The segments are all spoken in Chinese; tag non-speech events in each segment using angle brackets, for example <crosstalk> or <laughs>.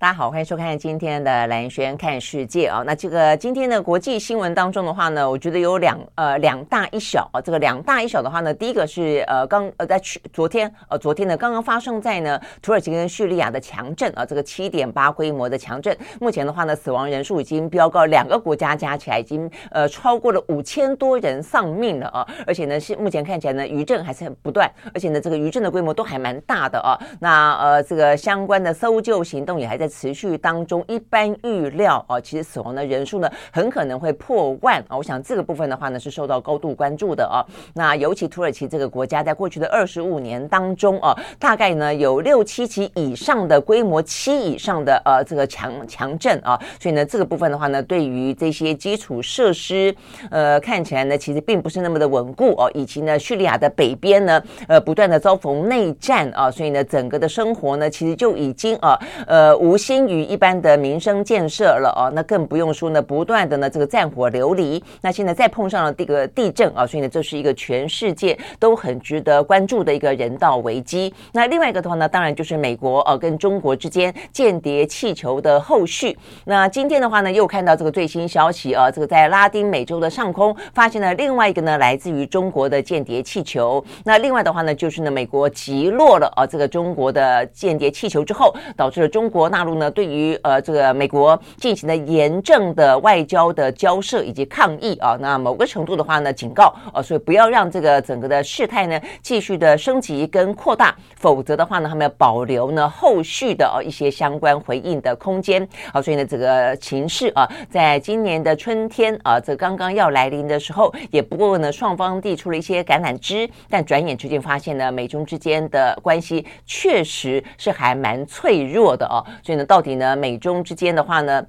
大家好，欢迎收看今天的兰萱看世界啊。那这个今天的国际新闻当中的话呢，我觉得有两呃两大一小啊。这个两大一小的话呢，第一个是呃刚呃在去昨天呃昨天呢刚刚发生在呢土耳其跟叙利亚的强震啊，这个七点八规模的强震，目前的话呢死亡人数已经飙高，两个国家加起来已经呃超过了五千多人丧命了啊。而且呢是目前看起来呢余震还是很不断，而且呢这个余震的规模都还蛮大的啊。那呃这个相关的搜救行动也还在。持续当中，一般预料啊，其实死亡的人数呢，很可能会破万啊。我想这个部分的话呢，是受到高度关注的啊。那尤其土耳其这个国家，在过去的二十五年当中啊，大概呢有六七级以上的规模，七以上的呃这个强强震啊。所以呢，这个部分的话呢，对于这些基础设施，呃，看起来呢，其实并不是那么的稳固哦。以及呢，叙利亚的北边呢，呃，不断的遭逢内战啊，所以呢，整个的生活呢，其实就已经啊，呃，无。新于一般的民生建设了哦，那更不用说呢，不断的呢这个战火流离，那现在再碰上了这个地震啊，所以呢这是一个全世界都很值得关注的一个人道危机。那另外一个的话呢，当然就是美国呃跟中国之间间谍气球的后续。那今天的话呢，又看到这个最新消息啊，这个在拉丁美洲的上空发现了另外一个呢来自于中国的间谍气球。那另外的话呢，就是呢美国击落了啊这个中国的间谍气球之后，导致了中国大呢，对于呃这个美国进行了严正的外交的交涉以及抗议啊，那某个程度的话呢，警告啊，所以不要让这个整个的事态呢继续的升级跟扩大，否则的话呢，他们要保留呢后续的啊一些相关回应的空间。啊，所以呢，这个情势啊，在今年的春天啊，这刚刚要来临的时候，也不过呢，双方递出了一些橄榄枝，但转眼之间发现呢，美中之间的关系确实是还蛮脆弱的啊，所以呢。到底呢，美中之间的话呢，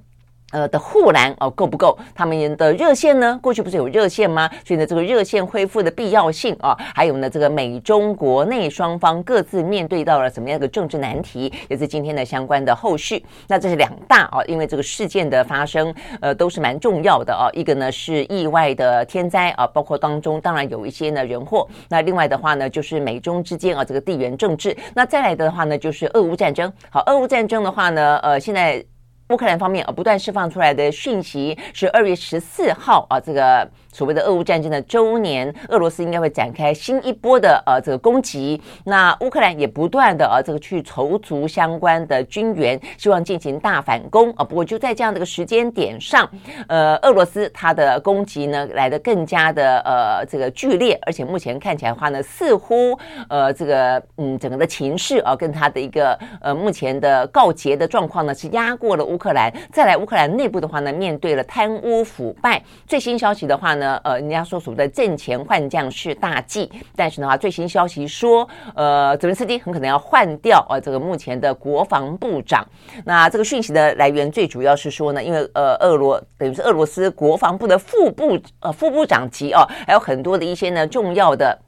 呃的护栏哦够不够？他们的热线呢？过去不是有热线吗？所以呢，这个热线恢复的必要性啊，还有呢，这个美中国内双方各自面对到了什么样的政治难题，也是今天的相关的后续。那这是两大啊，因为这个事件的发生，呃，都是蛮重要的啊。一个呢是意外的天灾啊，包括当中当然有一些呢人祸。那另外的话呢，就是美中之间啊这个地缘政治。那再来的话呢，就是俄乌战争。好，俄乌战争的话呢，呃，现在。乌克兰方面啊，不断释放出来的讯息是二月十四号啊，这个。所谓的俄乌战争的周年，俄罗斯应该会展开新一波的呃这个攻击。那乌克兰也不断的呃这个去筹足相关的军援，希望进行大反攻啊。不过就在这样的一个时间点上，呃，俄罗斯它的攻击呢来的更加的呃这个剧烈，而且目前看起来的话呢，似乎呃这个嗯整个的情势啊跟它的一个呃目前的告捷的状况呢是压过了乌克兰。再来乌克兰内部的话呢，面对了贪污腐败，最新消息的话呢。呢，呃，人家说所谓的阵前换将是大忌，但是的话，最新消息说，呃，泽连斯基很可能要换掉呃这个目前的国防部长。那这个讯息的来源最主要是说呢，因为呃，俄罗等于是俄罗斯国防部的副部呃副部长级哦，还有很多的一些呢重要的。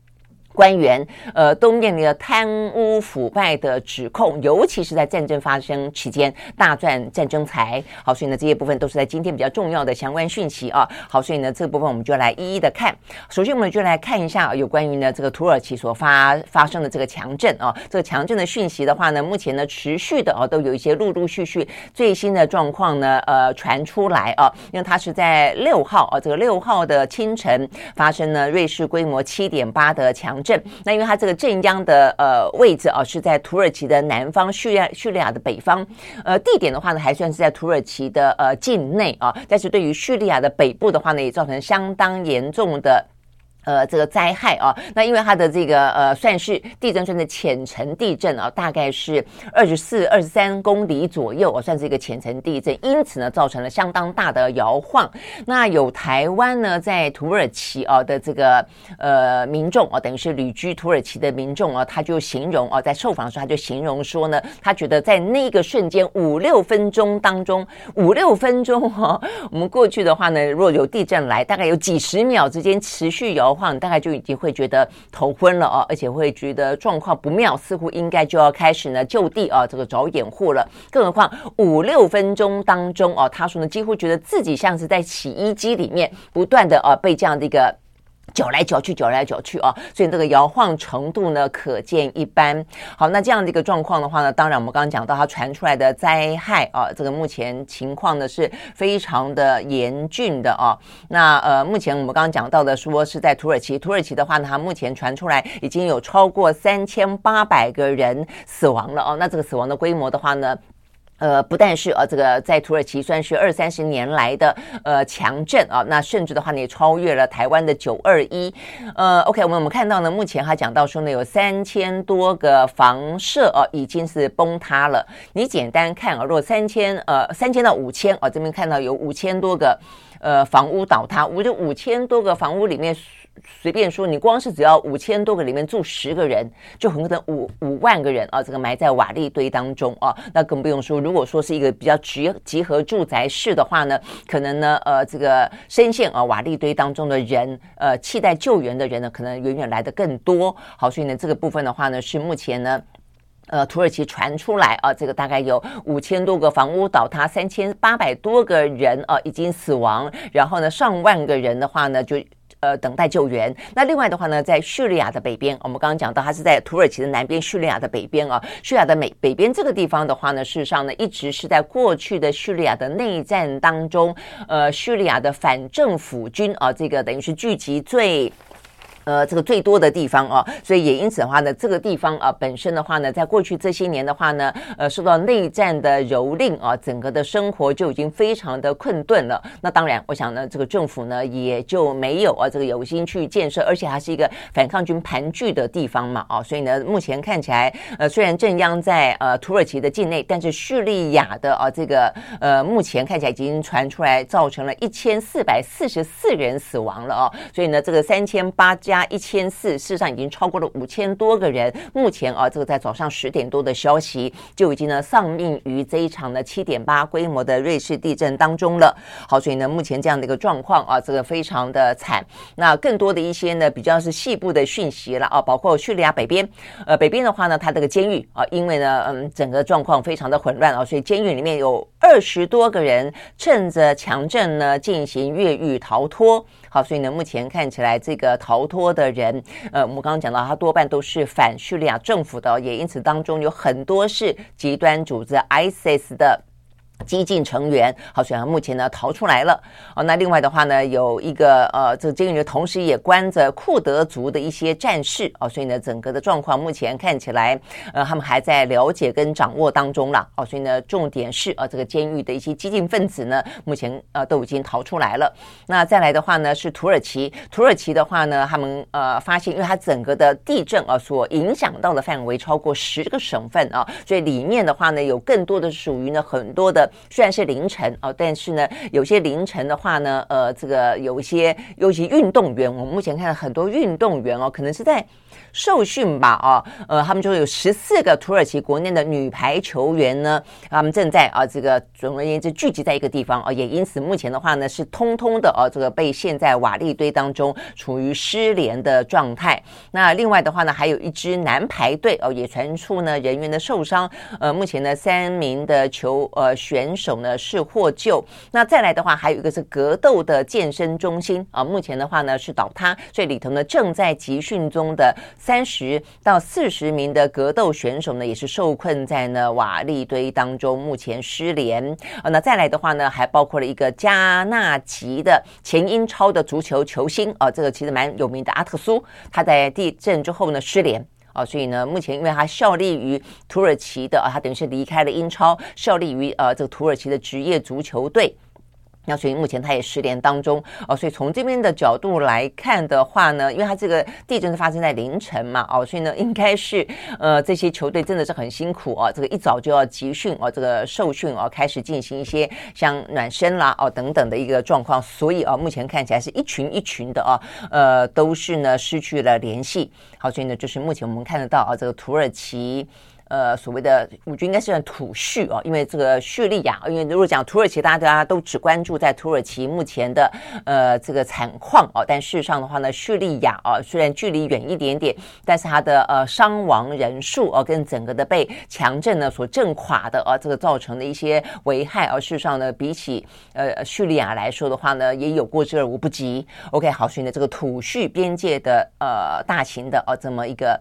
官员呃都面临了贪污腐败的指控，尤其是在战争发生期间大赚战争财。好，所以呢这些部分都是在今天比较重要的相关讯息啊。好，所以呢这部分我们就来一一的看。首先我们就来看一下有关于呢这个土耳其所发发生的这个强震啊，这个强震的讯息的话呢，目前呢持续的啊都有一些陆陆续续最新的状况呢呃传出来啊，因为它是在六号啊这个六号的清晨发生了瑞士规模七点八的强。镇，那因为它这个镇央的呃位置啊是在土耳其的南方，叙利亚叙利亚的北方，呃地点的话呢还算是在土耳其的呃境内啊，但是对于叙利亚的北部的话呢也造成相当严重的。呃，这个灾害啊，那因为它的这个呃，算是地震算是浅层地震啊，大概是二十四、二十三公里左右啊，算是一个浅层地震，因此呢，造成了相当大的摇晃。那有台湾呢，在土耳其啊的这个呃民众啊，等于是旅居土耳其的民众啊，他就形容啊，在受访的时候他就形容说呢，他觉得在那个瞬间五六分钟当中，五六分钟哈、我们过去的话呢，若有地震来，大概有几十秒之间持续摇。话，大概就已经会觉得头昏了哦，而且会觉得状况不妙，似乎应该就要开始呢就地啊这个找掩护了。更何况五六分钟当中哦，他说呢几乎觉得自己像是在洗衣机里面不断的啊被这样的一个。搅来搅去，搅来搅去啊，所以这个摇晃程度呢，可见一斑。好，那这样的一个状况的话呢，当然我们刚刚讲到它传出来的灾害啊，这个目前情况呢是非常的严峻的啊。那呃，目前我们刚刚讲到的说是在土耳其，土耳其的话呢，它目前传出来已经有超过三千八百个人死亡了哦。那这个死亡的规模的话呢？呃，不但是呃，这个在土耳其算是二三十年来的呃强震啊，那甚至的话呢，也超越了台湾的九二一。呃，OK，我们我们看到呢，目前还讲到说呢，有三千多个房舍哦、已经是崩塌了。你简单看啊，如果三千呃三千到五千啊，这边看到有五千多个呃房屋倒塌，我就五千多个房屋里面。随便说，你光是只要五千多个里面住十个人，就很可能五五万个人啊，这个埋在瓦砾堆当中啊。那更不用说，如果说是一个比较集集合住宅式的话呢，可能呢，呃，这个深陷啊瓦砾堆当中的人，呃，期待救援的人呢，可能远远来的更多。好，所以呢，这个部分的话呢，是目前呢，呃，土耳其传出来啊，这个大概有五千多个房屋倒塌，三千八百多个人啊已经死亡，然后呢，上万个人的话呢就。呃，等待救援。那另外的话呢，在叙利亚的北边，我们刚刚讲到，它是在土耳其的南边，叙利亚的北边啊。叙利亚的北北边这个地方的话呢，事实上呢，一直是在过去的叙利亚的内战当中，呃，叙利亚的反政府军啊，这个等于是聚集最。呃，这个最多的地方哦，所以也因此的话呢，这个地方啊本身的话呢，在过去这些年的话呢，呃，受到内战的蹂躏啊，整个的生活就已经非常的困顿了。那当然，我想呢，这个政府呢也就没有啊这个有心去建设，而且还是一个反抗军盘踞的地方嘛，啊，所以呢，目前看起来，呃，虽然震央在呃土耳其的境内，但是叙利亚的啊这个呃目前看起来已经传出来，造成了一千四百四十四人死亡了啊，所以呢，这个三千八加。加一千四，事实上已经超过了五千多个人。目前啊，这个在早上十点多的消息，就已经呢丧命于这一场的七点八规模的瑞士地震当中了。好，所以呢，目前这样的一个状况啊，这个非常的惨。那更多的一些呢，比较是细部的讯息了啊，包括叙利亚北边，呃，北边的话呢，它这个监狱啊，因为呢，嗯，整个状况非常的混乱啊，所以监狱里面有二十多个人趁着强震呢进行越狱逃脱。好，所以呢，目前看起来这个逃脱的人，呃，我们刚刚讲到，他多半都是反叙利亚政府的，也因此当中有很多是极端组织 ISIS 的。激进成员，好，所以目前呢逃出来了。哦，那另外的话呢，有一个呃，这个监狱同时也关着库德族的一些战士哦，所以呢，整个的状况目前看起来，呃，他们还在了解跟掌握当中了。哦，所以呢，重点是呃，这个监狱的一些激进分子呢，目前呃都已经逃出来了。那再来的话呢，是土耳其，土耳其的话呢，他们呃发现，因为它整个的地震啊所影响到的范围超过十个省份啊，所以里面的话呢，有更多的属于呢很多的。虽然是凌晨哦，但是呢，有些凌晨的话呢，呃，这个有一些尤其运动员，我们目前看到很多运动员哦，可能是在。受训吧，啊，呃，他们就有十四个土耳其国内的女排球员呢，他们正在啊，这个总而言之聚集在一个地方啊，也因此目前的话呢，是通通的啊，这个被陷在瓦砾堆当中，处于失联的状态。那另外的话呢，还有一支男排队哦，也传出呢人员的受伤，呃，目前呢三名的球呃选手呢是获救。那再来的话，还有一个是格斗的健身中心啊，目前的话呢是倒塌，所以里头呢正在集训中的。三十到四十名的格斗选手呢，也是受困在呢瓦砾堆当中，目前失联。啊，那再来的话呢，还包括了一个加纳籍的前英超的足球球星啊，这个其实蛮有名的阿特苏，他在地震之后呢失联啊，所以呢，目前因为他效力于土耳其的啊，他等于是离开了英超，效力于呃这个土耳其的职业足球队。那所以目前它也失联当中哦，所以从这边的角度来看的话呢，因为它这个地震是发生在凌晨嘛，哦，所以呢应该是呃这些球队真的是很辛苦哦，这个一早就要集训哦，这个受训哦，开始进行一些像暖身啦哦等等的一个状况，所以啊目前看起来是一群一群的啊，呃都是呢失去了联系。好，所以呢就是目前我们看得到啊这个土耳其。呃，所谓的，我觉得应该是算土叙哦，因为这个叙利亚，因为如果讲土耳其，大家都只关注在土耳其目前的呃这个惨况哦，但事实上的话呢，叙利亚啊，虽然距离远一点点，但是它的呃伤亡人数哦，跟整个的被强震呢所震垮的啊，这个造成的一些危害，而事实上呢，比起呃叙利亚来说的话呢，也有过之而无不及。OK，好，所以呢，这个土叙边界的呃大型的哦这么一个。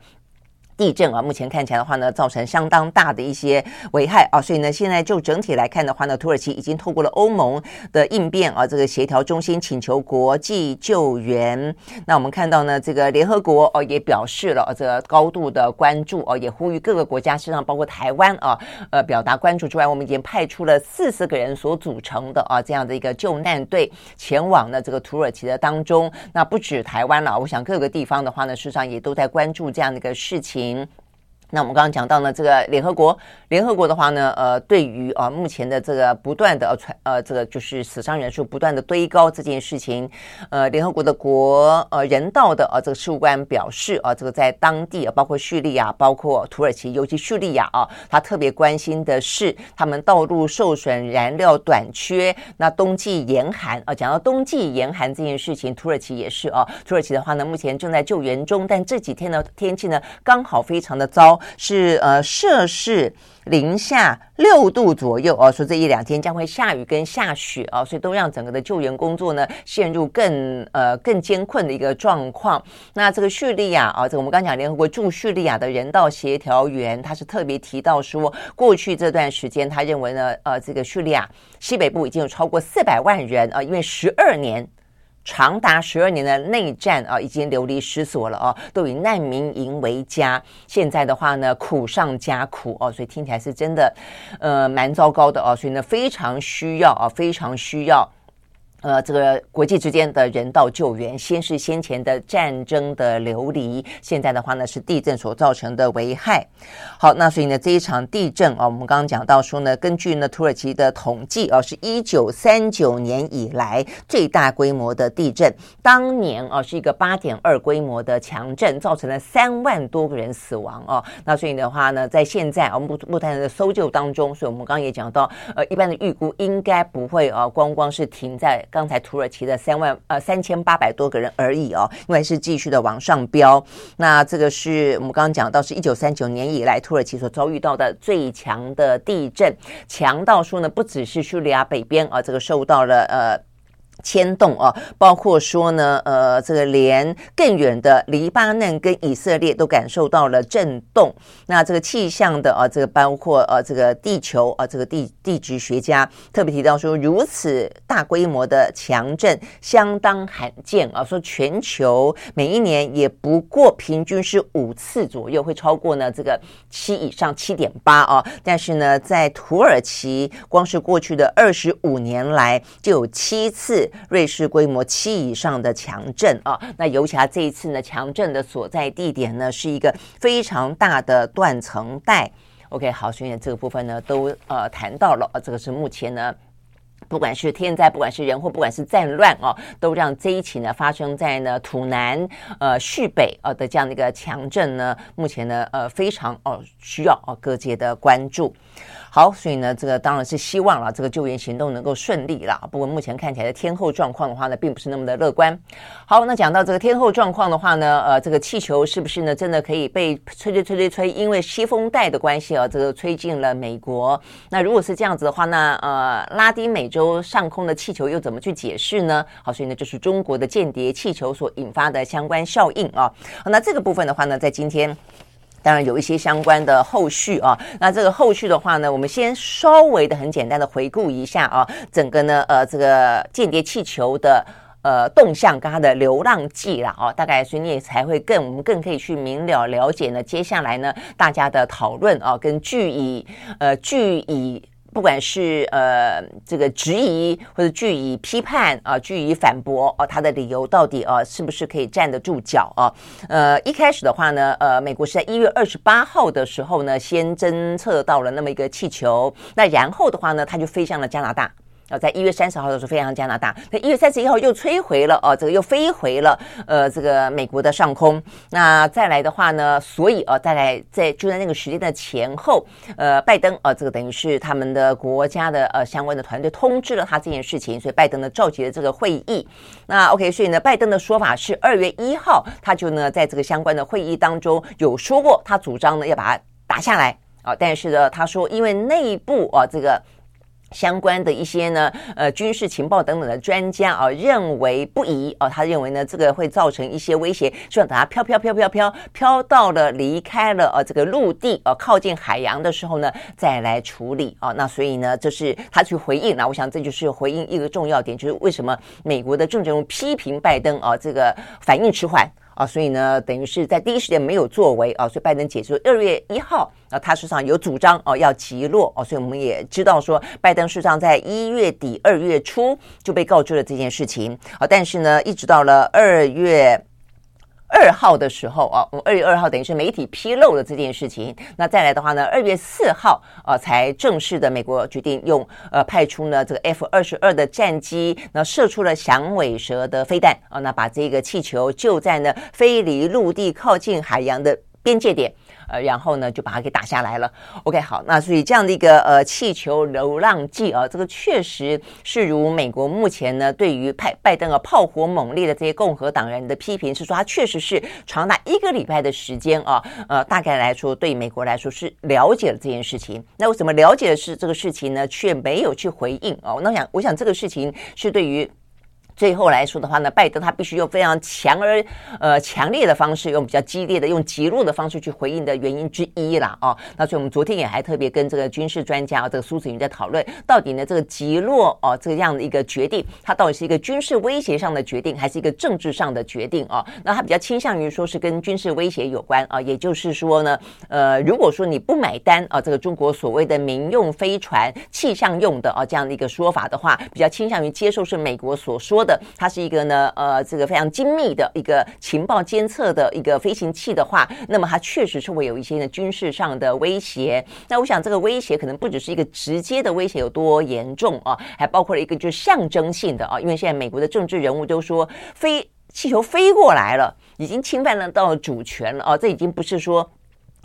地震啊，目前看起来的话呢，造成相当大的一些危害啊，所以呢，现在就整体来看的话呢，土耳其已经透过了欧盟的应变啊，这个协调中心请求国际救援。那我们看到呢，这个联合国哦也表示了啊这高度的关注哦，也呼吁各个国家，实上包括台湾啊，呃，表达关注之外，我们已经派出了四十个人所组成的啊这样的一个救难队前往了这个土耳其的当中。那不止台湾了，我想各个地方的话呢，事实上也都在关注这样的一个事情。being 那我们刚刚讲到呢，这个联合国，联合国的话呢，呃，对于啊目前的这个不断的呃传呃这个就是死伤人数不断的堆高这件事情，呃，联合国的国呃人道的呃这个事务官表示啊，这个在当地啊，包括叙利亚，包括土耳其，尤其叙利亚啊，他特别关心的是他们道路受损、燃料短缺，那冬季严寒啊，讲到冬季严寒这件事情，土耳其也是啊，土耳其的话呢，目前正在救援中，但这几天呢天气呢刚好非常的糟。是呃摄氏零下六度左右哦，说这一两天将会下雨跟下雪哦，所以都让整个的救援工作呢陷入更呃更艰困的一个状况。那这个叙利亚啊，这个我们刚讲联合国驻叙利亚的人道协调员，他是特别提到说，过去这段时间，他认为呢，呃，这个叙利亚西北部已经有超过四百万人啊，因为十二年。长达十二年的内战啊，已经流离失所了啊，都以难民营为家。现在的话呢，苦上加苦哦，所以听起来是真的，呃，蛮糟糕的哦。所以呢，非常需要啊，非常需要。呃，这个国际之间的人道救援，先是先前的战争的流离，现在的话呢是地震所造成的危害。好，那所以呢这一场地震啊，我们刚刚讲到说呢，根据呢土耳其的统计啊，是一九三九年以来最大规模的地震。当年啊是一个八点二规模的强震，造成了三万多个人死亡啊。那所以的话呢，在现在我们不不断的搜救当中，所以我们刚刚也讲到，呃，一般的预估应该不会啊，光光是停在。刚才土耳其的三万呃三千八百多个人而已哦，因为是继续的往上飙。那这个是我们刚刚讲到，是一九三九年以来土耳其所遭遇到的最强的地震，强到说呢，不只是叙利亚北边啊，这个受到了呃。牵动啊，包括说呢，呃，这个连更远的黎巴嫩跟以色列都感受到了震动。那这个气象的啊，这个包括呃，这个地球啊，这个地地质学家特别提到说，如此大规模的强震相当罕见啊，说全球每一年也不过平均是五次左右会超过呢这个七以上七点八啊，但是呢，在土耳其光是过去的二十五年来就有七次。瑞士规模七以上的强震啊，那尤其它这一次呢，强震的所在地点呢，是一个非常大的断层带。OK，好，所以这个部分呢，都呃谈到了，这个是目前呢，不管是天灾，不管是人祸，不管是战乱啊，都让这一起呢发生在呢土南呃叙北呃的这样的一个强震呢，目前呢呃非常哦需要啊各界的关注。好，所以呢，这个当然是希望了，这个救援行动能够顺利了。不过目前看起来的天候状况的话呢，并不是那么的乐观。好，那讲到这个天候状况的话呢，呃，这个气球是不是呢，真的可以被吹吹吹吹吹？因为西风带的关系啊，这个吹进了美国。那如果是这样子的话，那呃，拉丁美洲上空的气球又怎么去解释呢？好，所以呢，就是中国的间谍气球所引发的相关效应啊。那这个部分的话呢，在今天。当然有一些相关的后续啊，那这个后续的话呢，我们先稍微的很简单的回顾一下啊，整个呢呃这个间谍气球的呃动向跟它的流浪记了啊，大概所以你也才会更我们更可以去明了了解呢，接下来呢大家的讨论啊，跟据以呃据以。不管是呃这个质疑或者据以批判啊，据以反驳哦，他的理由到底啊是不是可以站得住脚啊？呃，一开始的话呢，呃，美国是在一月二十八号的时候呢，先侦测到了那么一个气球，那然后的话呢，他就飞向了加拿大。呃，在一月三十号的时候飞向加拿大，那一月三十一号又摧毁了哦，这个又飞回了呃这个美国的上空。那再来的话呢，所以呃，再来在就在那个时间的前后，呃，拜登呃，这个等于是他们的国家的呃相关的团队通知了他这件事情，所以拜登呢召集了这个会议。那 OK，所以呢，拜登的说法是二月一号他就呢在这个相关的会议当中有说过，他主张呢要把它打下来啊，但是呢，他说因为内部啊这个。相关的一些呢，呃，军事情报等等的专家啊，认为不宜哦，他认为呢，这个会造成一些威胁，希望等它飘飘飘飘飘飘到了离开了呃这个陆地呃靠近海洋的时候呢，再来处理啊。那所以呢，这是他去回应。那我想这就是回应一个重要点，就是为什么美国的政治人物批评拜登啊，这个反应迟缓。啊，所以呢，等于是在第一时间没有作为啊，所以拜登解释二月一号啊，他实际上有主张哦，要击落啊，所以我们也知道说，拜登实际上在一月底二月初就被告知了这件事情啊，但是呢，一直到了二月。二号的时候啊，我们二月二号等于是媒体披露了这件事情。那再来的话呢，二月四号啊，才正式的美国决定用呃派出呢这个 F 二十二的战机，那射出了响尾蛇的飞弹啊，那把这个气球就在呢飞离陆地靠近海洋的边界点。呃，然后呢，就把它给打下来了。OK，好，那所以这样的一个呃气球流浪记啊，这个确实是如美国目前呢对于派拜登啊炮火猛烈的这些共和党人的批评是说，他确实是长达一个礼拜的时间啊，呃，大概来说对美国来说是了解了这件事情。那为什么了解的是这个事情呢，却没有去回应哦？那我想，我想这个事情是对于。最后来说的话呢，拜登他必须用非常强而呃强烈的方式，用比较激烈的、用极弱的方式去回应的原因之一啦。哦。那所以我们昨天也还特别跟这个军事专家这个苏子云在讨论，到底呢这个极弱哦这样的一个决定，它到底是一个军事威胁上的决定，还是一个政治上的决定哦？那他比较倾向于说是跟军事威胁有关啊，也就是说呢，呃，如果说你不买单啊，这个中国所谓的民用飞船气象用的啊这样的一个说法的话，比较倾向于接受是美国所说的。它是一个呢，呃，这个非常精密的一个情报监测的一个飞行器的话，那么它确实是会有一些呢军事上的威胁。那我想这个威胁可能不只是一个直接的威胁有多严重啊，还包括了一个就是象征性的啊，因为现在美国的政治人物都说飞气球飞过来了，已经侵犯了到主权了啊，这已经不是说。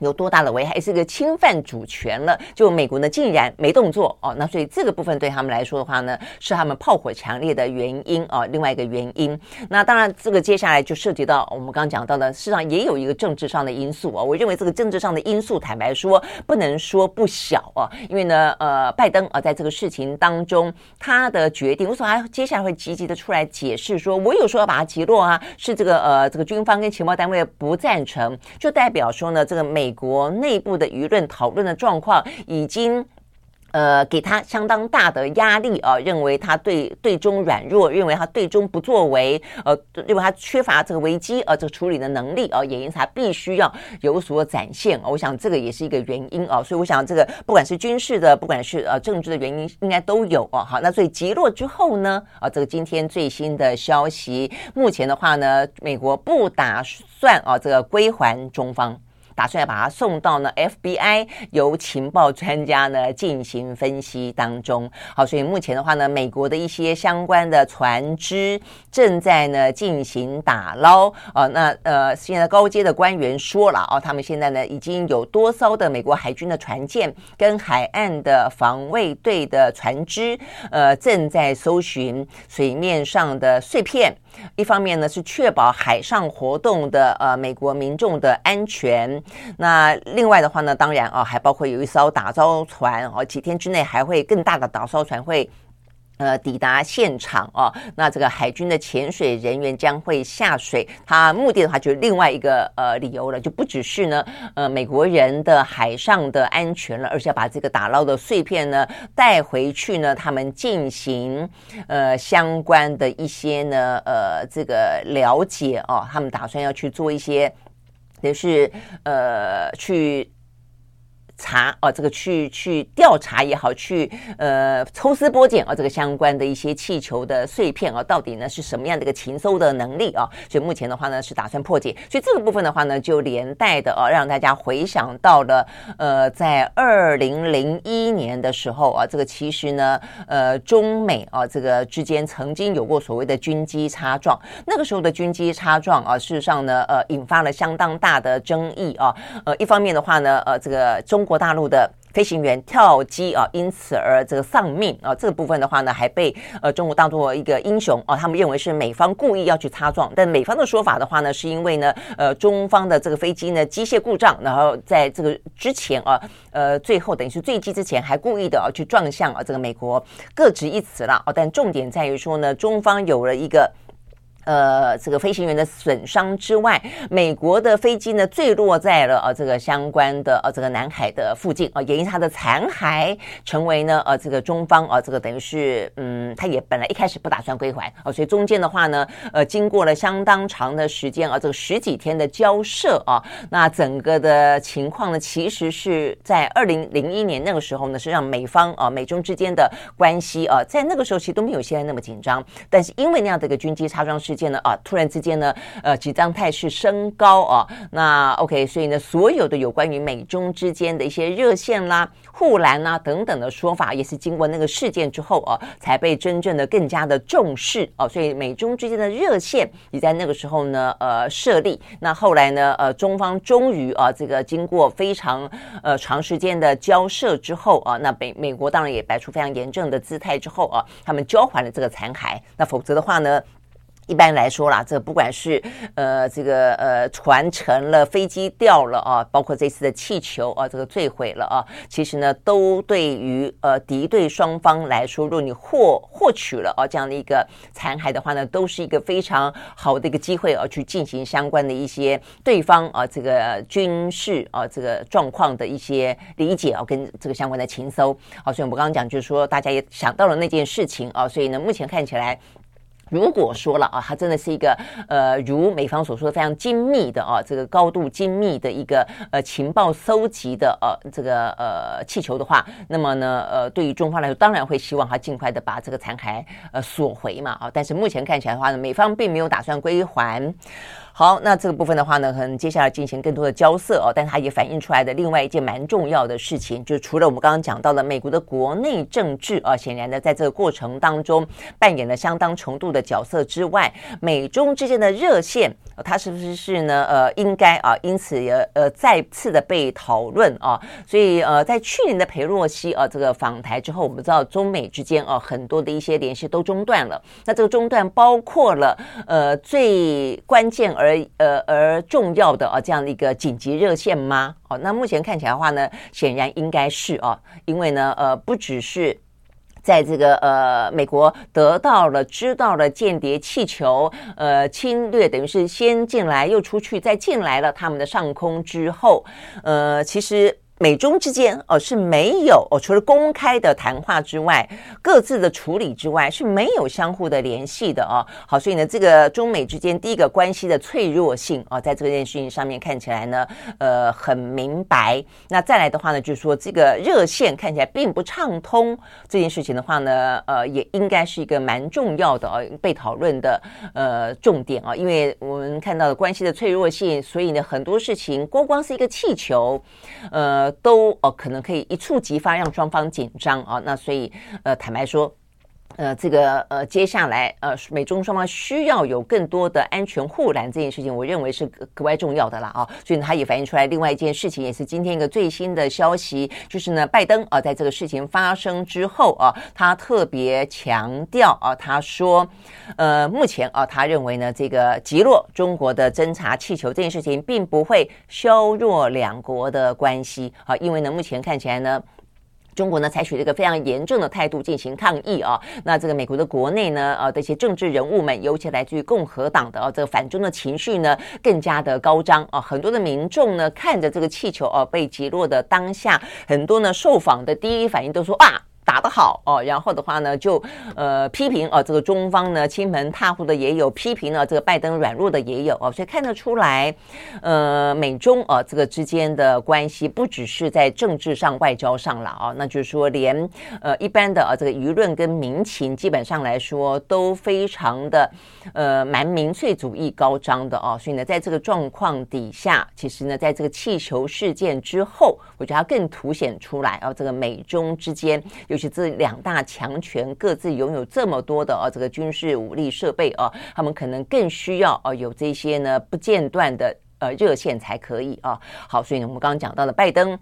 有多大的危害？是一个侵犯主权了。就美国呢，竟然没动作哦。那所以这个部分对他们来说的话呢，是他们炮火强烈的原因啊。另外一个原因，那当然这个接下来就涉及到我们刚刚讲到的，事实上也有一个政治上的因素啊。我认为这个政治上的因素，坦白说不能说不小啊。因为呢，呃，拜登啊，在这个事情当中，他的决定，为什么他接下来会积极的出来解释说，我有说要把它击落啊？是这个呃，这个军方跟情报单位不赞成，就代表说呢，这个美。美国内部的舆论讨论的状况已经，呃，给他相当大的压力啊，认为他对对中软弱，认为他对中不作为，呃，认为他缺乏这个危机呃这个处理的能力啊，也因此他必须要有所展现。我想这个也是一个原因啊，所以我想这个不管是军事的，不管是呃政治的原因，应该都有啊。好，那所以击落之后呢，啊，这个今天最新的消息，目前的话呢，美国不打算啊这个归还中方。打算要把它送到呢 FBI，由情报专家呢进行分析当中。好，所以目前的话呢，美国的一些相关的船只正在呢进行打捞。啊，那呃，现在高阶的官员说了啊，他们现在呢已经有多艘的美国海军的船舰跟海岸的防卫队的船只，呃，正在搜寻水面上的碎片。一方面呢是确保海上活动的呃美国民众的安全，那另外的话呢，当然啊还包括有一艘打造船哦，几天之内还会更大的打造船会。呃，抵达现场哦，那这个海军的潜水人员将会下水。他目的的话，就是另外一个呃理由了，就不只是呢，呃，美国人的海上的安全了，而且要把这个打捞的碎片呢带回去呢，他们进行呃相关的一些呢呃这个了解哦，他们打算要去做一些，也是呃去。查哦，这个去去调查也好，去呃抽丝剥茧啊，这个相关的一些气球的碎片啊，到底呢是什么样的一个情搜的能力啊？所以目前的话呢是打算破解，所以这个部分的话呢就连带的啊，让大家回想到了呃，在二零零一年的时候啊，这个其实呢呃中美啊这个之间曾经有过所谓的军机擦撞，那个时候的军机擦撞啊，事实上呢呃引发了相当大的争议啊，呃一方面的话呢呃这个中中国大陆的飞行员跳机啊，因此而这个丧命啊，这个部分的话呢，还被呃中国当作一个英雄啊，他们认为是美方故意要去擦撞，但美方的说法的话呢，是因为呢，呃，中方的这个飞机呢机械故障，然后在这个之前啊，呃，最后等于是坠机之前还故意的啊去撞向啊这个美国，各执一词了啊，但重点在于说呢，中方有了一个。呃，这个飞行员的损伤之外，美国的飞机呢坠落在了呃这个相关的呃这个南海的附近啊，也因它的残骸成为呢呃这个中方啊这个等于是嗯，他也本来一开始不打算归还啊，所以中间的话呢，呃，经过了相当长的时间啊，这个十几天的交涉啊，那整个的情况呢，其实是在二零零一年那个时候呢，是让美方啊美中之间的关系啊，在那个时候其实都没有现在那么紧张，但是因为那样的一个军机擦撞事。间呢啊，突然之间呢，呃，紧张态势升高啊。那 OK，所以呢，所有的有关于美中之间的一些热线啦、护栏啦等等的说法，也是经过那个事件之后啊，才被真正的更加的重视啊。所以美中之间的热线也在那个时候呢，呃，设立。那后来呢，呃，中方终于啊，这个经过非常呃长时间的交涉之后啊，那美美国当然也摆出非常严正的姿态之后啊，他们交还了这个残骸。那否则的话呢？一般来说啦，这不管是呃这个呃船沉了，飞机掉了啊，包括这次的气球啊，这个坠毁了啊，其实呢，都对于呃敌对双方来说，如果你获获取了啊这样的一个残骸的话呢，都是一个非常好的一个机会啊，去进行相关的一些对方啊这个军事啊这个状况的一些理解啊，跟这个相关的情搜。好，所以我们刚刚讲就是说，大家也想到了那件事情啊，所以呢，目前看起来。如果说了啊，它真的是一个呃，如美方所说的非常精密的啊，这个高度精密的一个呃情报收集的呃这个呃气球的话，那么呢呃，对于中方来说，当然会希望它尽快的把这个残骸呃索回嘛啊，但是目前看起来的话呢，美方并没有打算归还。好，那这个部分的话呢，可能接下来进行更多的交涉哦，但它也反映出来的另外一件蛮重要的事情，就除了我们刚刚讲到的美国的国内政治啊，显然呢在这个过程当中扮演了相当程度的角色之外，美中之间的热线，它是不是是呢？呃，应该啊，因此也呃再次的被讨论啊，所以呃，在去年的裴洛西啊这个访台之后，我们知道中美之间啊很多的一些联系都中断了，那这个中断包括了呃最关键而而呃而重要的啊这样的一个紧急热线吗？哦，那目前看起来的话呢，显然应该是啊，因为呢呃不只是在这个呃美国得到了知道了间谍气球呃侵略，等于是先进来又出去再进来了他们的上空之后，呃其实。美中之间哦是没有哦，除了公开的谈话之外，各自的处理之外是没有相互的联系的哦。好，所以呢，这个中美之间第一个关系的脆弱性啊，在这件事情上面看起来呢，呃，很明白。那再来的话呢，就是说这个热线看起来并不畅通，这件事情的话呢，呃，也应该是一个蛮重要的啊，被讨论的呃重点啊，因为我们看到的关系的脆弱性，所以呢，很多事情光光是一个气球，呃。都哦，可能可以一触即发，让双方紧张啊。那所以呃，坦白说。呃，这个呃，接下来呃，美中双方需要有更多的安全护栏这件事情，我认为是格外重要的了啊。所以呢它也反映出来另外一件事情，也是今天一个最新的消息，就是呢，拜登啊，在这个事情发生之后啊，他特别强调啊，他说，呃，目前啊，他认为呢，这个击落中国的侦察气球这件事情，并不会削弱两国的关系啊，因为呢，目前看起来呢。中国呢，采取了一个非常严重的态度进行抗议啊。那这个美国的国内呢，呃，这些政治人物们，尤其来自于共和党的啊，这个反中的情绪呢，更加的高涨啊。很多的民众呢，看着这个气球啊被击落的当下，很多呢受访的第一反应都说啊。打得好哦，然后的话呢，就呃批评哦，这个中方呢亲门踏户的也有，批评呢这个拜登软弱的也有哦，所以看得出来，呃，美中啊这个之间的关系不只是在政治上、外交上了啊，那就是说连呃一般的啊这个舆论跟民情，基本上来说都非常的呃蛮民粹主义高涨的哦，所以呢，在这个状况底下，其实呢，在这个气球事件之后，我觉得它更凸显出来哦，这个美中之间有。是这两大强权各自拥有这么多的啊，这个军事武力设备啊，他们可能更需要啊有这些呢不间断的呃热线才可以啊。好，所以呢，我们刚刚讲到了拜登。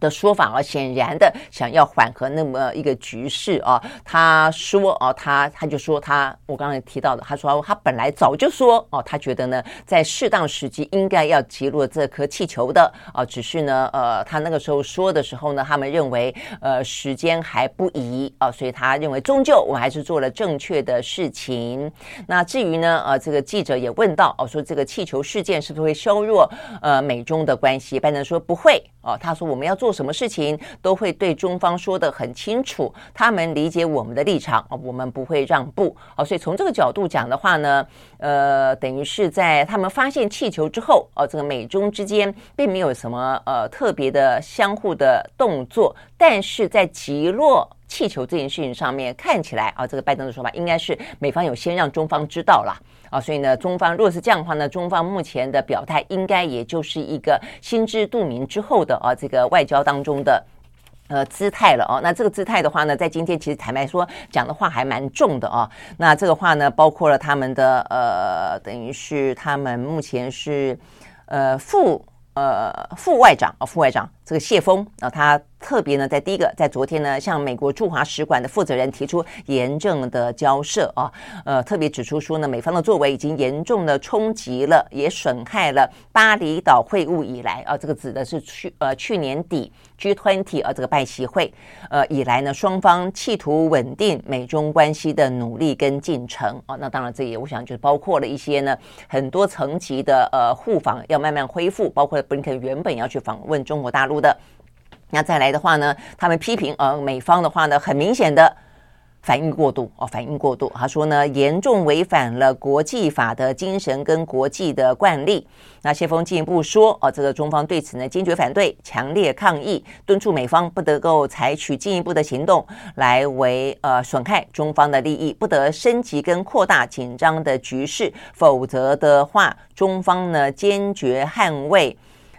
的说法啊，显然的想要缓和那么一个局势啊。他说啊，他他就说他，我刚才提到的，他说他本来早就说哦，他觉得呢，在适当时机应该要击落这颗气球的啊，只是呢，呃，他那个时候说的时候呢，他们认为呃时间还不宜啊，所以他认为终究我们还是做了正确的事情。那至于呢，呃，这个记者也问到哦，说这个气球事件是不是会削弱呃美中的关系？拜登说不会哦，他说我们要做。做什么事情都会对中方说得很清楚，他们理解我们的立场啊，我们不会让步啊。所以从这个角度讲的话呢，呃，等于是在他们发现气球之后，哦，这个美中之间并没有什么呃特别的相互的动作，但是在击落气球这件事情上面，看起来啊，这个拜登的说法应该是美方有先让中方知道了。啊，所以呢，中方若是这样的话呢，中方目前的表态应该也就是一个心知肚明之后的啊，这个外交当中的呃姿态了哦。那这个姿态的话呢，在今天其实坦白说讲的话还蛮重的哦。那这个话呢，包括了他们的呃，等于是他们目前是呃副呃副外长啊，副外长这个谢峰啊，他。特别呢，在第一个，在昨天呢，向美国驻华使馆的负责人提出严正的交涉啊，呃，特别指出说呢，美方的作为已经严重的冲击了，也损害了巴厘岛会晤以来啊，这个指的是去呃去年底 G20 啊这个拜习会呃以来呢，双方企图稳定美中关系的努力跟进程啊，那当然这也我想就是包括了一些呢很多层级的呃互访要慢慢恢复，包括布林肯原本要去访问中国大陆的。那再来的话呢，他们批评呃美方的话呢，很明显的反应过度哦，反应过度。他说呢，严重违反了国际法的精神跟国际的惯例。那谢锋进一步说哦，这个中方对此呢坚决反对，强烈抗议，敦促美方不得够采取进一步的行动来为呃损害中方的利益，不得升级跟扩大紧张的局势，否则的话，中方呢坚决捍卫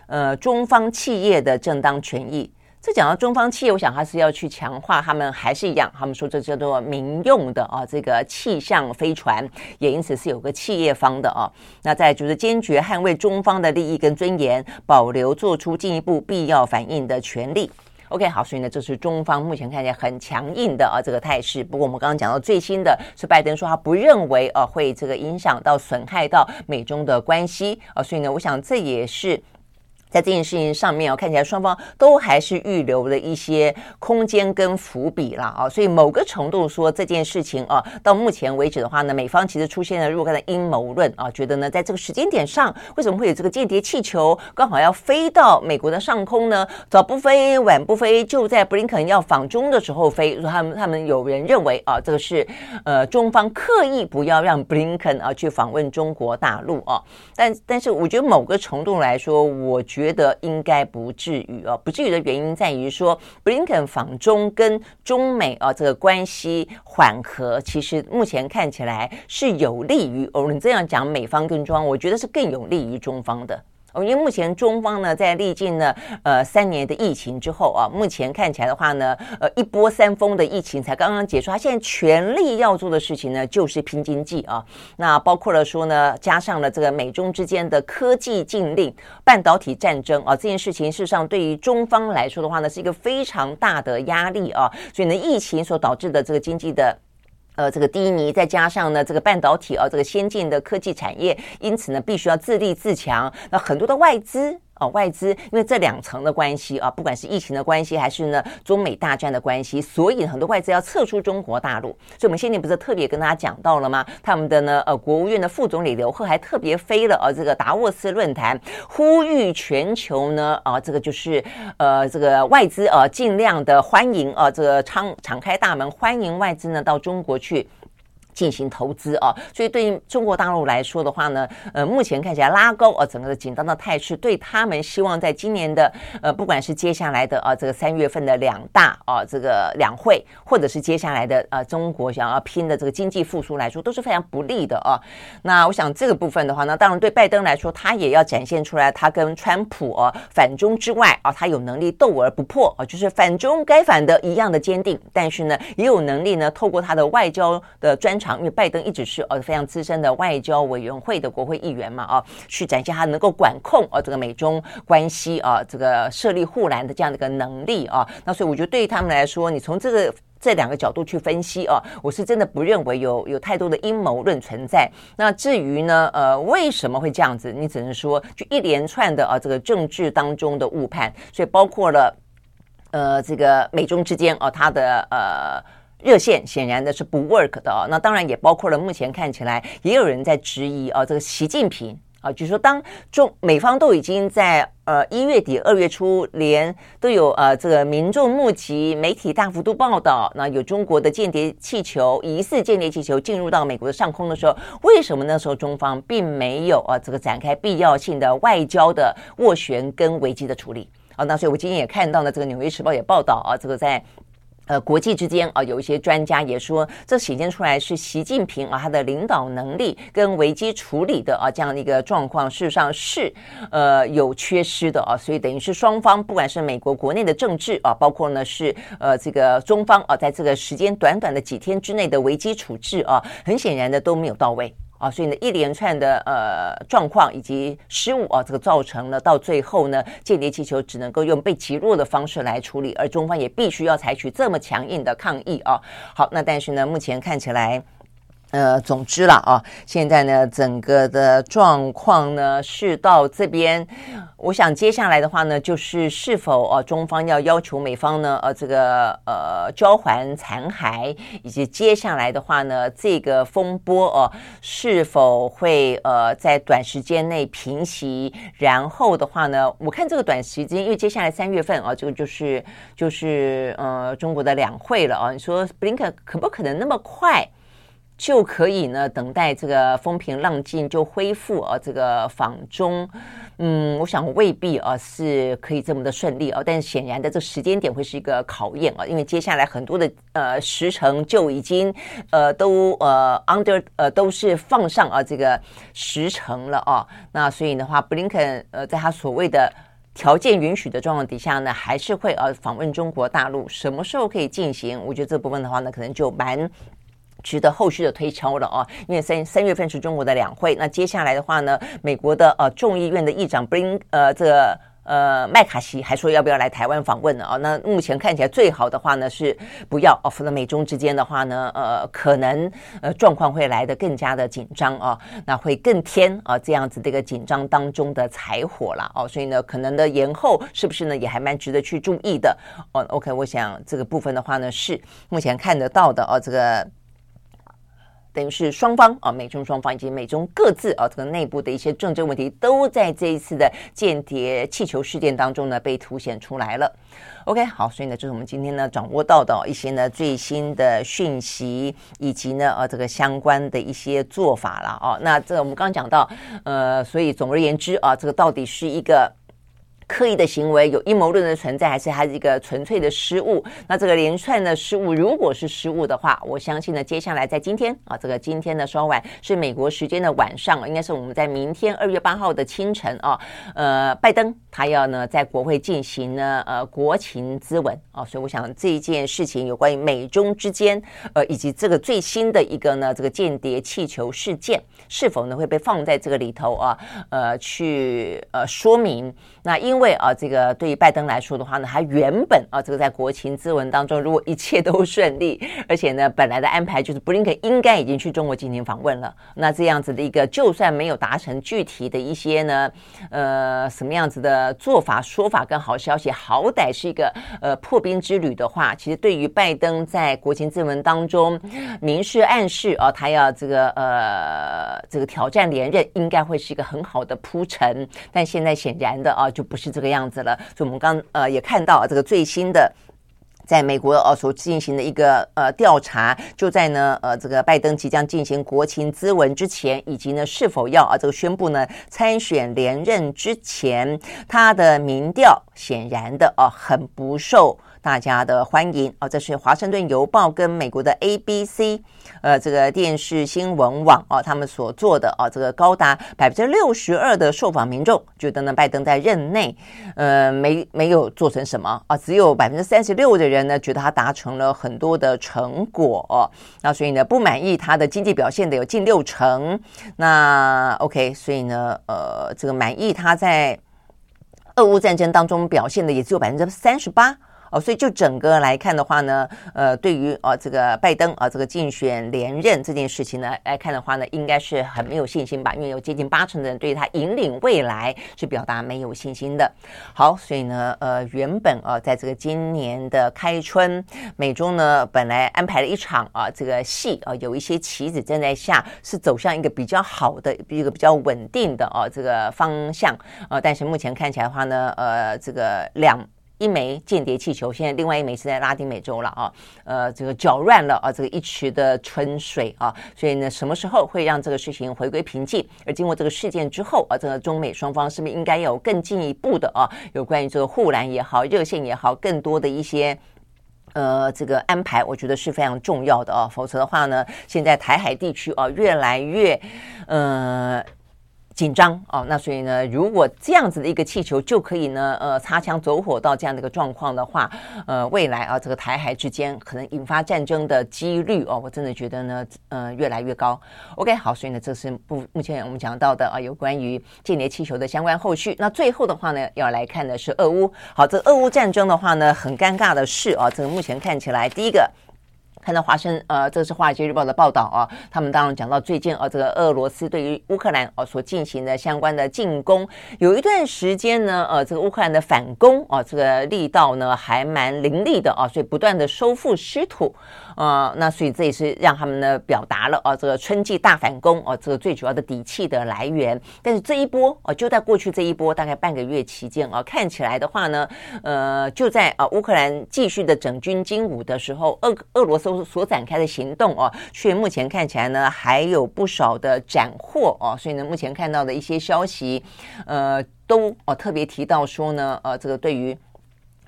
呃中方企业的正当权益。这讲到中方企业，我想他是要去强化他们，还是一样？他们说这叫做民用的啊，这个气象飞船，也因此是有个企业方的啊。那再就是坚决捍卫中方的利益跟尊严，保留做出进一步必要反应的权利。OK，好，所以呢，这是中方目前看起来很强硬的啊这个态势。不过我们刚刚讲到最新的是拜登说他不认为啊会这个影响到损害到美中的关系啊，所以呢，我想这也是。在这件事情上面啊，看起来双方都还是预留了一些空间跟伏笔了啊，所以某个程度说这件事情啊，到目前为止的话呢，美方其实出现了若干的阴谋论啊，觉得呢，在这个时间点上，为什么会有这个间谍气球刚好要飞到美国的上空呢？早不飞，晚不飞，就在布林肯要访中的时候飞。说他们他们有人认为啊，这个是呃中方刻意不要让布林肯啊去访问中国大陆啊，但但是我觉得某个程度来说，我觉得应该不至于哦，不至于的原因在于说，布林肯访中跟中美啊这个关系缓和，其实目前看起来是有利于哦。你这样讲，美方跟中，我觉得是更有利于中方的。因为目前中方呢，在历经了呃三年的疫情之后啊，目前看起来的话呢，呃一波三风的疫情才刚刚结束，他现在全力要做的事情呢，就是拼经济啊。那包括了说呢，加上了这个美中之间的科技禁令、半导体战争啊，这件事情事实上对于中方来说的话呢，是一个非常大的压力啊。所以呢，疫情所导致的这个经济的。呃，这个低迷，再加上呢，这个半导体啊，这个先进的科技产业，因此呢，必须要自立自强。那很多的外资啊，外资因为这两层的关系啊，不管是疫情的关系，还是呢中美大战的关系，所以很多外资要撤出中国大陆。所以我们先前不是特别跟大家讲到了吗？他们的呢，呃，国务院的副总理刘鹤还特别飞了啊，这个达沃斯论坛，呼吁全球呢，啊，这个就是呃，这个外资啊，尽量的欢迎啊，这个敞敞开大门，欢迎外资呢到中国去。进行投资啊，所以对于中国大陆来说的话呢，呃，目前看起来拉高啊，整个的紧张的态势，对他们希望在今年的呃，不管是接下来的啊，这个三月份的两大啊，这个两会，或者是接下来的啊，中国想要拼的这个经济复苏来说，都是非常不利的啊。那我想这个部分的话呢，当然对拜登来说，他也要展现出来，他跟川普啊反中之外啊，他有能力斗而不破啊，就是反中该反的一样的坚定，但是呢，也有能力呢，透过他的外交的专长。因为拜登一直是呃非常资深的外交委员会的国会议员嘛啊，去展现他能够管控啊这个美中关系啊这个设立护栏的这样的一个能力啊，那所以我觉得对于他们来说，你从这个这两个角度去分析啊，我是真的不认为有有太多的阴谋论存在。那至于呢呃为什么会这样子，你只能说就一连串的啊这个政治当中的误判，所以包括了呃这个美中之间啊它的呃。热线显然的是不 work 的哦，那当然也包括了目前看起来也有人在质疑啊，这个习近平啊，就说当中美方都已经在呃一月底二月初连都有呃这个民众募集媒体大幅度报道，那有中国的间谍气球疑似间谍气球进入到美国的上空的时候，为什么那时候中方并没有啊这个展开必要性的外交的斡旋跟危机的处理啊？那所以我今天也看到了这个《纽约时报》也报道啊，这个在。呃，国际之间啊，有一些专家也说，这显现出来是习近平啊，他的领导能力跟危机处理的啊这样的一个状况，事实上是呃有缺失的啊，所以等于是双方不管是美国国内的政治啊，包括呢是呃这个中方啊，在这个时间短短的几天之内的危机处置啊，很显然的都没有到位。啊，所以呢，一连串的呃状况以及失误啊，这个造成了到最后呢，间谍气球只能够用被击落的方式来处理，而中方也必须要采取这么强硬的抗议啊。好，那但是呢，目前看起来。呃，总之了啊，现在呢，整个的状况呢是到这边，我想接下来的话呢，就是是否呃、啊、中方要要求美方呢，呃、这个呃交还残骸，以及接下来的话呢，这个风波哦、啊，是否会呃在短时间内平息？然后的话呢，我看这个短时间，因为接下来三月份啊，这个就是就是呃中国的两会了啊，你说布林肯可不可能那么快？就可以呢，等待这个风平浪静就恢复啊，这个访中，嗯，我想未必啊是可以这么的顺利啊，但是显然的这时间点会是一个考验啊，因为接下来很多的呃时程就已经呃都呃 under 呃都是放上啊这个时程了啊，那所以的话，布林肯呃在他所谓的条件允许的状况底下呢，还是会呃访问中国大陆，什么时候可以进行？我觉得这部分的话呢，可能就蛮。值得后续的推敲了啊，因为三三月份是中国的两会，那接下来的话呢，美国的呃众议院的议长布林呃这个呃麦卡锡还说要不要来台湾访问呢啊？那目前看起来最好的话呢是不要哦，否则美中之间的话呢，呃可能呃状况会来得更加的紧张啊，那会更添啊这样子这个紧张当中的柴火了哦，所以呢可能的延后是不是呢也还蛮值得去注意的哦？OK，我想这个部分的话呢是目前看得到的哦，这个。等于是双方啊，美中双方以及美中各自啊，这个内部的一些政治问题，都在这一次的间谍气球事件当中呢，被凸显出来了。OK，好，所以呢，这是我们今天呢掌握到的一些呢最新的讯息，以及呢呃这个相关的一些做法了啊。那这我们刚讲到，呃，所以总而言之啊，这个到底是一个。刻意的行为有阴谋论的存在，还是它是一个纯粹的失误？那这个连串的失误，如果是失误的话，我相信呢，接下来在今天啊，这个今天的双晚是美国时间的晚上，应该是我们在明天二月八号的清晨啊，呃，拜登他要呢在国会进行呢呃国情咨文啊，所以我想这一件事情有关于美中之间呃以及这个最新的一个呢这个间谍气球事件是否呢会被放在这个里头啊呃去呃说明那因。为啊，这个对于拜登来说的话呢，他原本啊，这个在国情咨文当中，如果一切都 <laughs> 顺利，而且呢，本来的安排就是布林肯应该已经去中国进行访问了。那这样子的一个，就算没有达成具体的一些呢，呃，什么样子的做法、说法跟好消息，好歹是一个呃破冰之旅的话，其实对于拜登在国情咨文当中明示暗示啊，他要这个呃这个挑战连任，应该会是一个很好的铺陈。但现在显然的啊，就不是这个样子了。所以我们刚呃也看到这个最新的。在美国呃所进行的一个呃调查，就在呢呃这个拜登即将进行国情咨文之前，以及呢是否要啊这个宣布呢参选连任之前，他的民调显然的啊很不受。大家的欢迎哦，这是《华盛顿邮报》跟美国的 ABC，呃，这个电视新闻网哦，他们所做的哦，这个高达百分之六十二的受访民众觉得呢，拜登在任内，呃，没没有做成什么啊，只有百分之三十六的人呢，觉得他达成了很多的成果哦，那所以呢，不满意他的经济表现的有近六成，那 OK，所以呢，呃，这个满意他在俄乌战争当中表现的也只有百分之三十八。哦，所以就整个来看的话呢，呃，对于啊这个拜登啊这个竞选连任这件事情呢来看的话呢，应该是很没有信心吧？因为有接近八成的人对于他引领未来是表达没有信心的。好，所以呢，呃，原本啊在这个今年的开春，美中呢本来安排了一场啊这个戏啊，有一些棋子正在下，是走向一个比较好的一个比较稳定的啊这个方向啊，但是目前看起来的话呢，呃，这个两。一枚间谍气球，现在另外一枚是在拉丁美洲了啊，呃，这个搅乱了啊，这个一池的春水啊，所以呢，什么时候会让这个事情回归平静？而经过这个事件之后啊，这个中美双方是不是应该有更进一步的啊，有关于这个护栏也好、热线也好，更多的一些呃这个安排，我觉得是非常重要的啊，否则的话呢，现在台海地区啊越来越呃。紧张哦，那所以呢，如果这样子的一个气球就可以呢，呃，擦枪走火到这样的一个状况的话，呃，未来啊，这个台海之间可能引发战争的几率哦，我真的觉得呢，呃，越来越高。OK，好，所以呢，这是不目前我们讲到的啊，有关于间谍气球的相关后续。那最后的话呢，要来看的是俄乌。好，这俄乌战争的话呢，很尴尬的是啊，这个目前看起来，第一个。看到华盛，呃，这是《华尔街日报》的报道啊，他们当然讲到最近，啊，这个俄罗斯对于乌克兰啊所进行的相关的进攻，有一段时间呢，呃，这个乌克兰的反攻啊，这个力道呢还蛮凌厉的啊，所以不断的收复失土。呃，那所以这也是让他们呢表达了啊，这个春季大反攻啊，这个最主要的底气的来源。但是这一波啊，就在过去这一波大概半个月期间啊，看起来的话呢，呃，就在啊乌克兰继续的整军经武的时候，俄俄罗斯所展开的行动啊，却目前看起来呢还有不少的斩获啊，所以呢，目前看到的一些消息，呃，都哦特别提到说呢，呃，这个对于。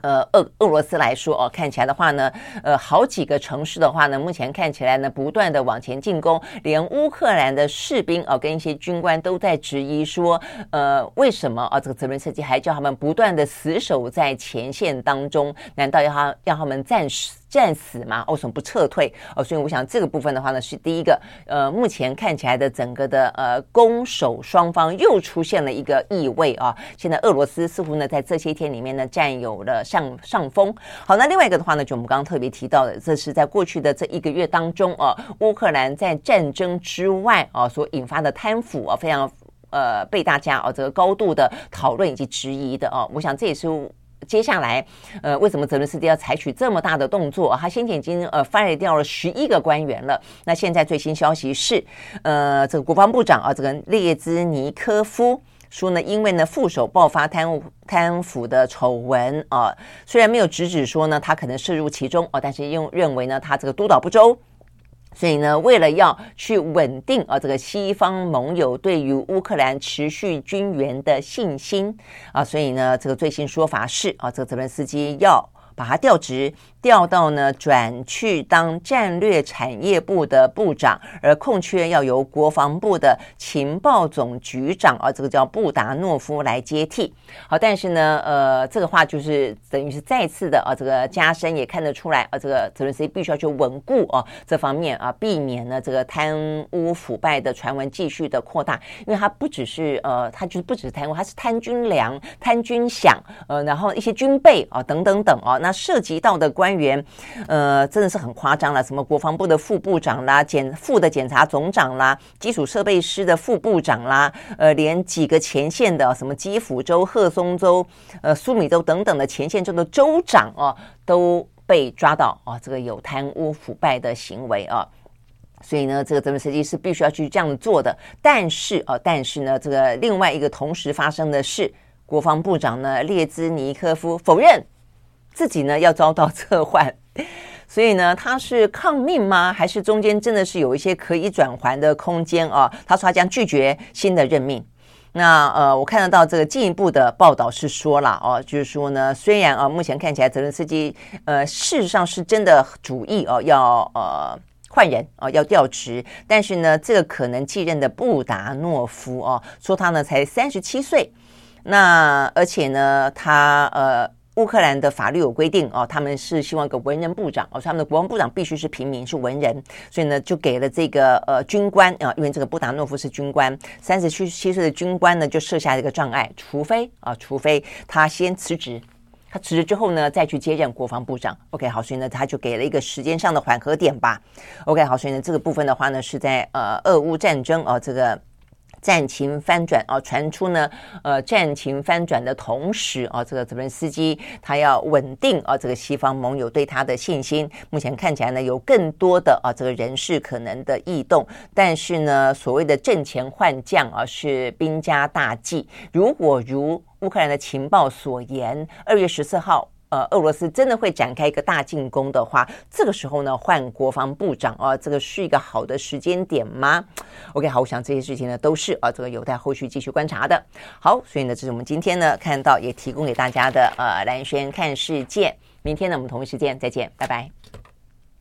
呃，俄俄罗斯来说哦，看起来的话呢，呃，好几个城市的话呢，目前看起来呢，不断的往前进攻，连乌克兰的士兵哦，跟一些军官都在质疑说，呃，为什么啊？这个泽连斯基还叫他们不断的死守在前线当中？难道要他要他们暂时？战死吗？为什么不撤退？哦，所以我想这个部分的话呢，是第一个。呃，目前看起来的整个的呃攻守双方又出现了一个异位啊。现在俄罗斯似乎呢在这些天里面呢占有了上上风。好，那另外一个的话呢，就我们刚刚特别提到的，这是在过去的这一个月当中啊，乌克兰在战争之外啊所引发的贪腐啊，非常呃被大家啊这个高度的讨论以及质疑的啊。我想这也是。接下来，呃，为什么泽伦斯基要采取这么大的动作？他先前已经呃 fire 掉了十一个官员了。那现在最新消息是，呃，这个国防部长啊，这个列兹尼科夫说呢，因为呢副手爆发贪污贪腐的丑闻啊，虽然没有直指说呢他可能涉入其中啊，但是用认为呢他这个督导不周。所以呢，为了要去稳定啊，这个西方盟友对于乌克兰持续军援的信心啊，所以呢，这个最新说法是啊，这个泽连斯基要把他调职，调到呢转去当战略产业部的部长，而空缺要由国防部的情报总局长啊，这个叫布达诺夫来接替。好，但是呢，呃，这个话就是等于是再次的啊，这个加深也看得出来啊，这个泽连斯基必须要去稳固啊这方面啊，避免呢这个贪污腐败的传闻继续的扩大，因为他不只是呃，他就是不只是贪污，他是贪军粮、贪军饷，呃，然后一些军备啊等等等啊，那涉及到的官员，呃，真的是很夸张了，什么国防部的副部长啦、检副的检察总长啦、基础设备师的副部长啦，呃，连几个前线的什么基辅州、赫松州、呃苏米州等等的前线州的州长哦、都被抓到啊，这个有贪污腐败的行为啊。所以呢，这个泽连斯基是必须要去这样做的。但是啊，但是呢，这个另外一个同时发生的是，国防部长呢列兹尼科夫否认自己呢要遭到撤换。<laughs> 所以呢，他是抗命吗？还是中间真的是有一些可以转圜的空间啊？他说他将拒绝新的任命。那呃，我看得到这个进一步的报道是说了哦，就是说呢，虽然啊，目前看起来泽连斯基呃，事实上是真的主意哦，要呃。换人啊，要调职，但是呢，这个可能继任的布达诺夫哦，说他呢才三十七岁，那而且呢，他呃，乌克兰的法律有规定哦，他们是希望一个文人部长哦，他们的国防部长必须是平民，是文人，所以呢，就给了这个呃军官啊，因为这个布达诺夫是军官，三十七七岁的军官呢，就设下一个障碍，除非啊，除非他先辞职。他辞职之后呢，再去接任国防部长。OK，好，所以呢，他就给了一个时间上的缓和点吧。OK，好，所以呢，这个部分的话呢，是在呃，俄乌战争啊、这个战情翻转啊、传出呢，呃，战情翻转的同时啊、这个泽连斯基他要稳定啊、这个西方盟友对他的信心。目前看起来呢，有更多的啊、这个人事可能的异动，但是呢，所谓的阵前换将啊、是兵家大忌。如果如乌克兰的情报所言，二月十四号，呃，俄罗斯真的会展开一个大进攻的话，这个时候呢，换国防部长啊，这个是一个好的时间点吗？OK，好，我想这些事情呢，都是啊，这个有待后续继续观察的。好，所以呢，这是我们今天呢看到也提供给大家的呃蓝轩看世界。明天呢，我们同一时间再见，拜拜。